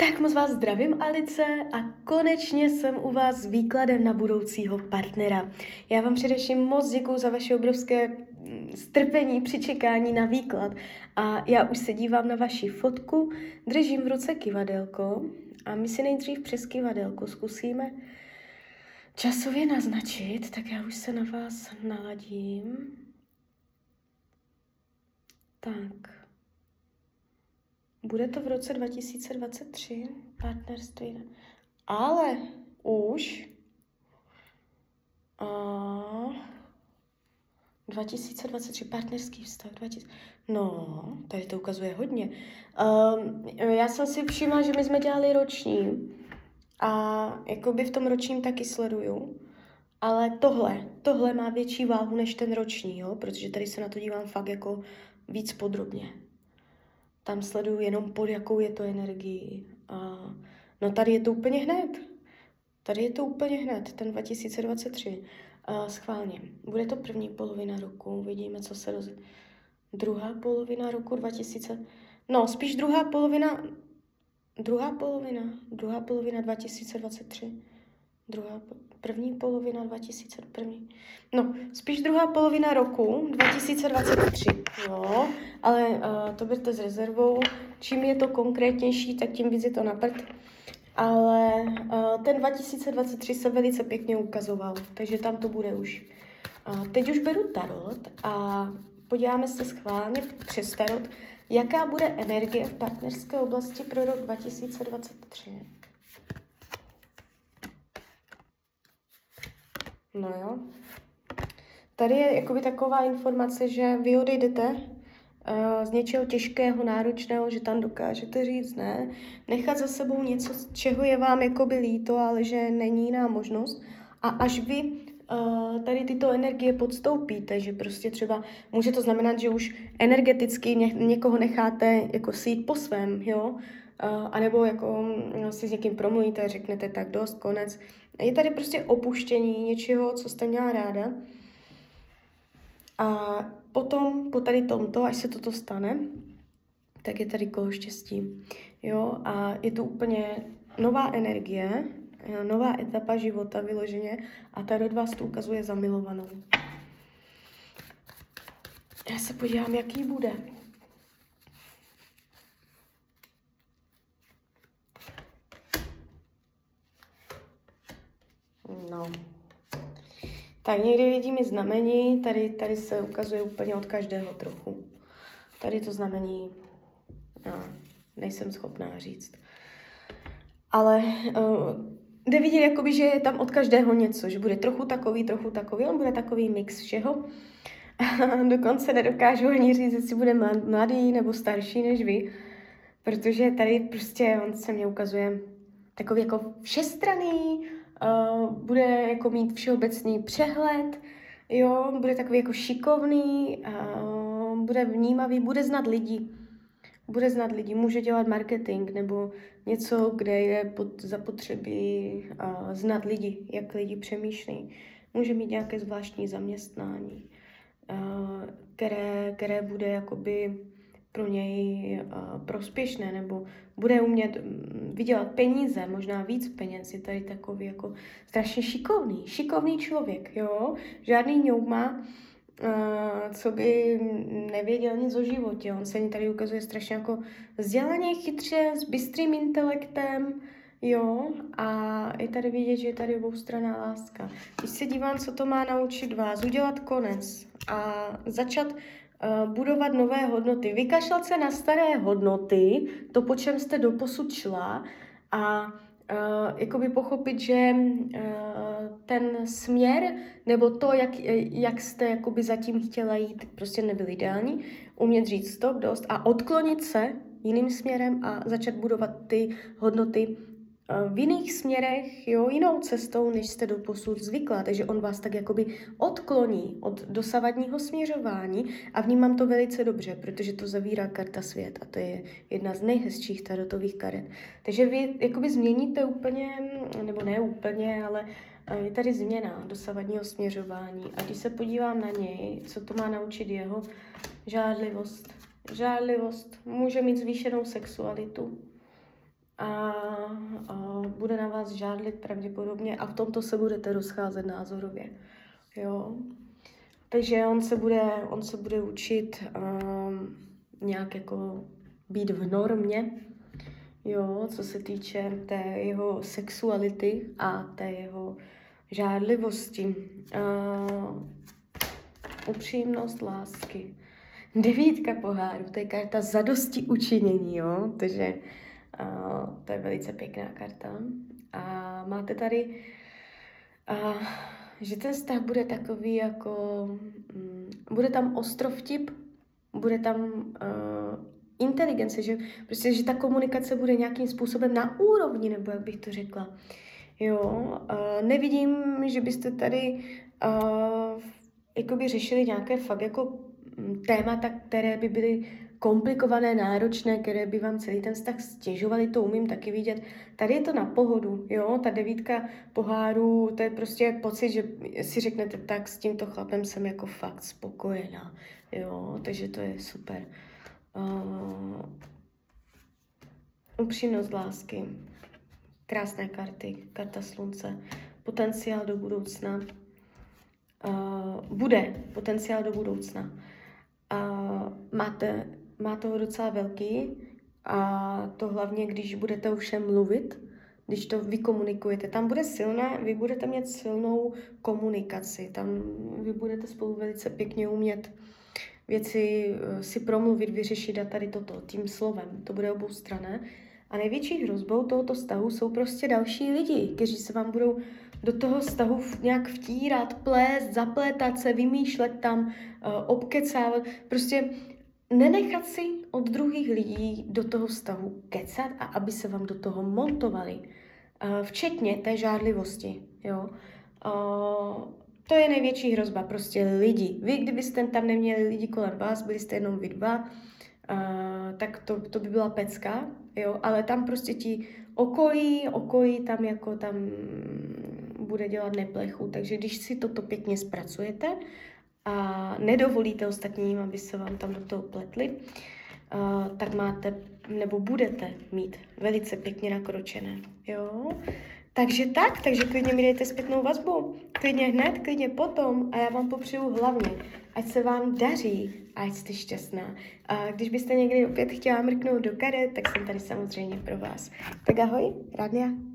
Tak moc vás zdravím, Alice, a konečně jsem u vás s výkladem na budoucího partnera. Já vám především moc děkuji za vaše obrovské mm, strpení při čekání na výklad. A já už se dívám na vaši fotku, držím v ruce kivadelko a my si nejdřív přes kivadelko zkusíme časově naznačit, tak já už se na vás naladím. Tak. Bude to v roce 2023, partnerství. Ale už a 2023, partnerský vztah. 2000. No, tady to ukazuje hodně. Um, já jsem si všimla, že my jsme dělali roční a jakoby v tom ročním taky sleduju. Ale tohle, tohle má větší váhu než ten roční, jo? protože tady se na to dívám fakt jako víc podrobně tam sleduju jenom pod jakou je to energii. A no tady je to úplně hned. Tady je to úplně hned, ten 2023. A schválně. Bude to první polovina roku, uvidíme, co se roz... Druhá polovina roku 2000... No, spíš druhá polovina... Druhá polovina, druhá polovina 2023. Druhá, první polovina 2001. No, spíš druhá polovina roku 2023. Jo, ale uh, to berte s rezervou. Čím je to konkrétnější, tak tím víc je to na prd. Ale uh, ten 2023 se velice pěkně ukazoval, takže tam to bude už. Uh, teď už beru tarot a podíváme se schválně přes tarot, jaká bude energie v partnerské oblasti pro rok 2023. No jo. Tady je jakoby taková informace, že vy odejdete uh, z něčeho těžkého, náročného, že tam dokážete říct ne, nechat za sebou něco, čeho je vám jakoby líto, ale že není jiná možnost. A až vy uh, tady tyto energie podstoupíte, že prostě třeba může to znamenat, že už energeticky ně, někoho necháte jako sít po svém, jo, anebo jako no, si s někým promluvíte, řeknete tak dost, konec, je tady prostě opuštění něčeho, co jste měla ráda. A potom, po tady tomto, až se toto stane, tak je tady kolo štěstí. Jo, a je to úplně nová energie, nová etapa života vyloženě a tady od vás to ukazuje zamilovanou. Já se podívám, jaký bude. No. Tak někdy vidím i znamení, tady, tady se ukazuje úplně od každého trochu. Tady to znamení no, nejsem schopná říct. Ale uh, jde vidět, jakoby, že je tam od každého něco, že bude trochu takový, trochu takový, on bude takový mix všeho. Dokonce nedokážu ani říct, jestli bude mladý nebo starší než vy, protože tady prostě on se mě ukazuje takový jako všestraný, uh, bude jako mít všeobecný přehled, jo, bude takový jako šikovný, uh, bude vnímavý, bude znát lidi, bude znát lidi, může dělat marketing nebo něco, kde je pod zapotřebí uh, znát lidi, jak lidi přemýšlí. Může mít nějaké zvláštní zaměstnání, uh, které, které bude jakoby pro něj uh, prospěšné, nebo bude umět mm, vydělat peníze, možná víc peněz, je tady takový jako strašně šikovný, šikovný člověk, jo, žádný ňouma, uh, co by nevěděl nic o životě, on se tady ukazuje strašně jako vzdělaně, chytře, s bystrým intelektem, Jo, a je tady vidět, že je tady oboustranná láska. Když se dívám, co to má naučit vás, udělat konec a začat budovat nové hodnoty. Vykašlat se na staré hodnoty, to, po čem jste doposud šla a uh, jakoby pochopit, že uh, ten směr nebo to, jak, jak jste jakoby zatím chtěla jít, prostě nebyl ideální. Umět říct stop, dost a odklonit se jiným směrem a začat budovat ty hodnoty v jiných směrech, jo, jinou cestou, než jste do posud zvykla. Takže on vás tak jakoby odkloní od dosavadního směřování a vnímám to velice dobře, protože to zavírá karta svět a to je jedna z nejhezčích tarotových karet. Takže vy jakoby změníte úplně, nebo ne úplně, ale je tady změna dosavadního směřování. A když se podívám na něj, co to má naučit jeho, žádlivost. Žádlivost může mít zvýšenou sexualitu, a, a bude na vás žádlit pravděpodobně a v tomto se budete rozcházet názorově. Jo? Takže on se bude, on se bude učit um, nějak jako být v normě, jo, co se týče té jeho sexuality a té jeho žádlivosti. Uh, upřímnost lásky. Devítka poháru, to je karta zadosti učinění, jo, takže uh, to je velice pěkná karta. A máte tady, uh, že ten vztah bude takový jako, um, bude tam ostrov tip, bude tam uh, inteligence, že prostě, že ta komunikace bude nějakým způsobem na úrovni, nebo jak bych to řekla. Jo, uh, nevidím, že byste tady uh, jakoby řešili nějaké fakt jako mm, témata, které by byly komplikované, náročné, které by vám celý ten vztah stěžovaly, to umím taky vidět. Tady je to na pohodu, jo, ta devítka poháru, to je prostě pocit, že si řeknete, tak s tímto chlapem jsem jako fakt spokojená, jo, takže to je super. Uh, upřímnost lásky, krásné karty, karta slunce, potenciál do budoucna, uh, bude potenciál do budoucna. Uh, máte, má toho docela velký a to hlavně, když budete všem mluvit, když to vykomunikujete. Tam bude silné, vy budete mít silnou komunikaci, tam vy budete spolu velice pěkně umět věci eh, si promluvit, vyřešit a tady toto tím slovem. To bude obou strané. A největší hrozbou tohoto stavu jsou prostě další lidi, kteří se vám budou do toho vztahu nějak vtírat, plést, zaplétat se, vymýšlet tam, uh, obkecávat. Prostě nenechat si od druhých lidí do toho vztahu kecat a aby se vám do toho montovali. Uh, včetně té žádlivosti. Jo? Uh, to je největší hrozba, prostě lidi. Vy, kdybyste tam neměli lidi kolem vás, byli jste jenom vy dva, uh, tak to, to by byla pecka, jo, ale tam prostě ti okolí, okolí tam jako tam bude dělat neplechu. Takže když si toto pěkně zpracujete a nedovolíte ostatním, aby se vám tam do toho pletli, tak máte nebo budete mít velice pěkně nakročené. Jo? Takže tak, takže klidně mi dejte zpětnou vazbu. Klidně hned, klidně potom a já vám popřeju hlavně, ať se vám daří a ať jste šťastná. A když byste někdy opět chtěla mrknout do karet, tak jsem tady samozřejmě pro vás. Tak ahoj, Radnia.